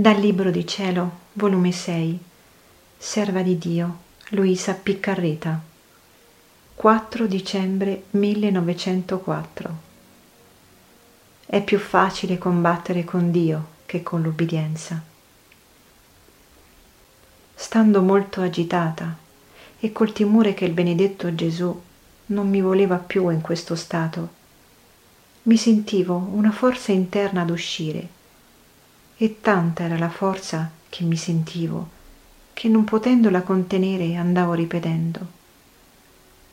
Dal Libro di Cielo, volume 6, Serva di Dio, Luisa Piccarreta, 4 dicembre 1904. È più facile combattere con Dio che con l'ubbidienza. Stando molto agitata e col timore che il benedetto Gesù non mi voleva più in questo stato, mi sentivo una forza interna ad uscire e tanta era la forza che mi sentivo che non potendola contenere andavo ripetendo.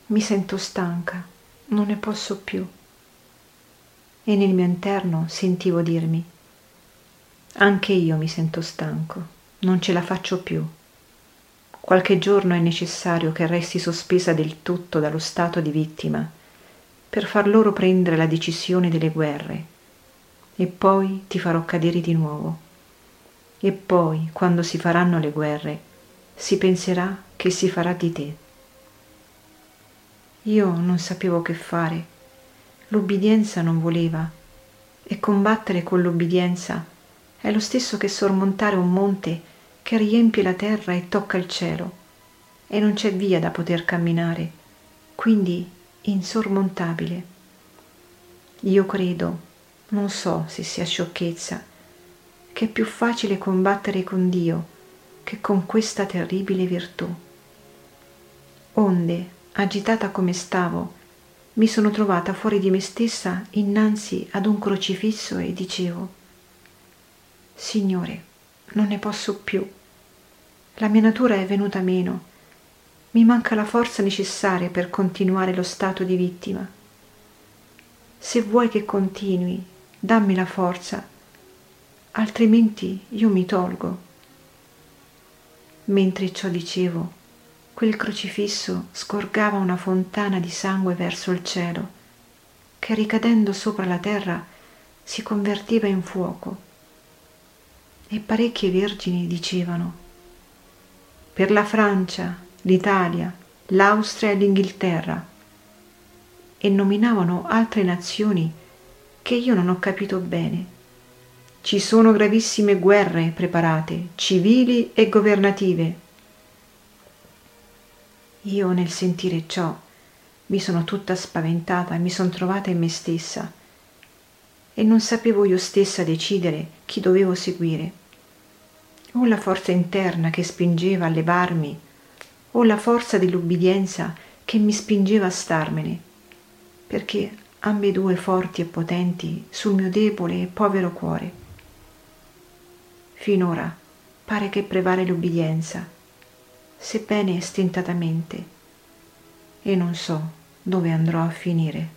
Mi sento stanca non ne posso più. E nel mio interno sentivo dirmi anche io mi sento stanco non ce la faccio più. Qualche giorno è necessario che resti sospesa del tutto dallo stato di vittima per far loro prendere la decisione delle guerre e poi ti farò cadere di nuovo. E poi, quando si faranno le guerre, si penserà che si farà di te. Io non sapevo che fare, l'ubbidienza non voleva, e combattere con l'ubbidienza è lo stesso che sormontare un monte che riempie la terra e tocca il cielo, e non c'è via da poter camminare, quindi insormontabile. Io credo non so se sia sciocchezza, che è più facile combattere con Dio che con questa terribile virtù. Onde, agitata come stavo, mi sono trovata fuori di me stessa innanzi ad un crocifisso e dicevo, Signore, non ne posso più. La mia natura è venuta meno. Mi manca la forza necessaria per continuare lo stato di vittima. Se vuoi che continui dammi la forza, altrimenti io mi tolgo. Mentre ciò dicevo, quel crocifisso scorgava una fontana di sangue verso il cielo, che ricadendo sopra la terra si convertiva in fuoco. E parecchie vergini dicevano, per la Francia, l'Italia, l'Austria e l'Inghilterra, e nominavano altre nazioni che io non ho capito bene. Ci sono gravissime guerre preparate, civili e governative. Io nel sentire ciò mi sono tutta spaventata, mi sono trovata in me stessa e non sapevo io stessa decidere chi dovevo seguire. O la forza interna che spingeva a levarmi, o la forza dell'ubbidienza che mi spingeva a starmene, perché ambedue forti e potenti sul mio debole e povero cuore. Finora pare che prevale l'ubbidienza, sebbene stentatamente, e non so dove andrò a finire.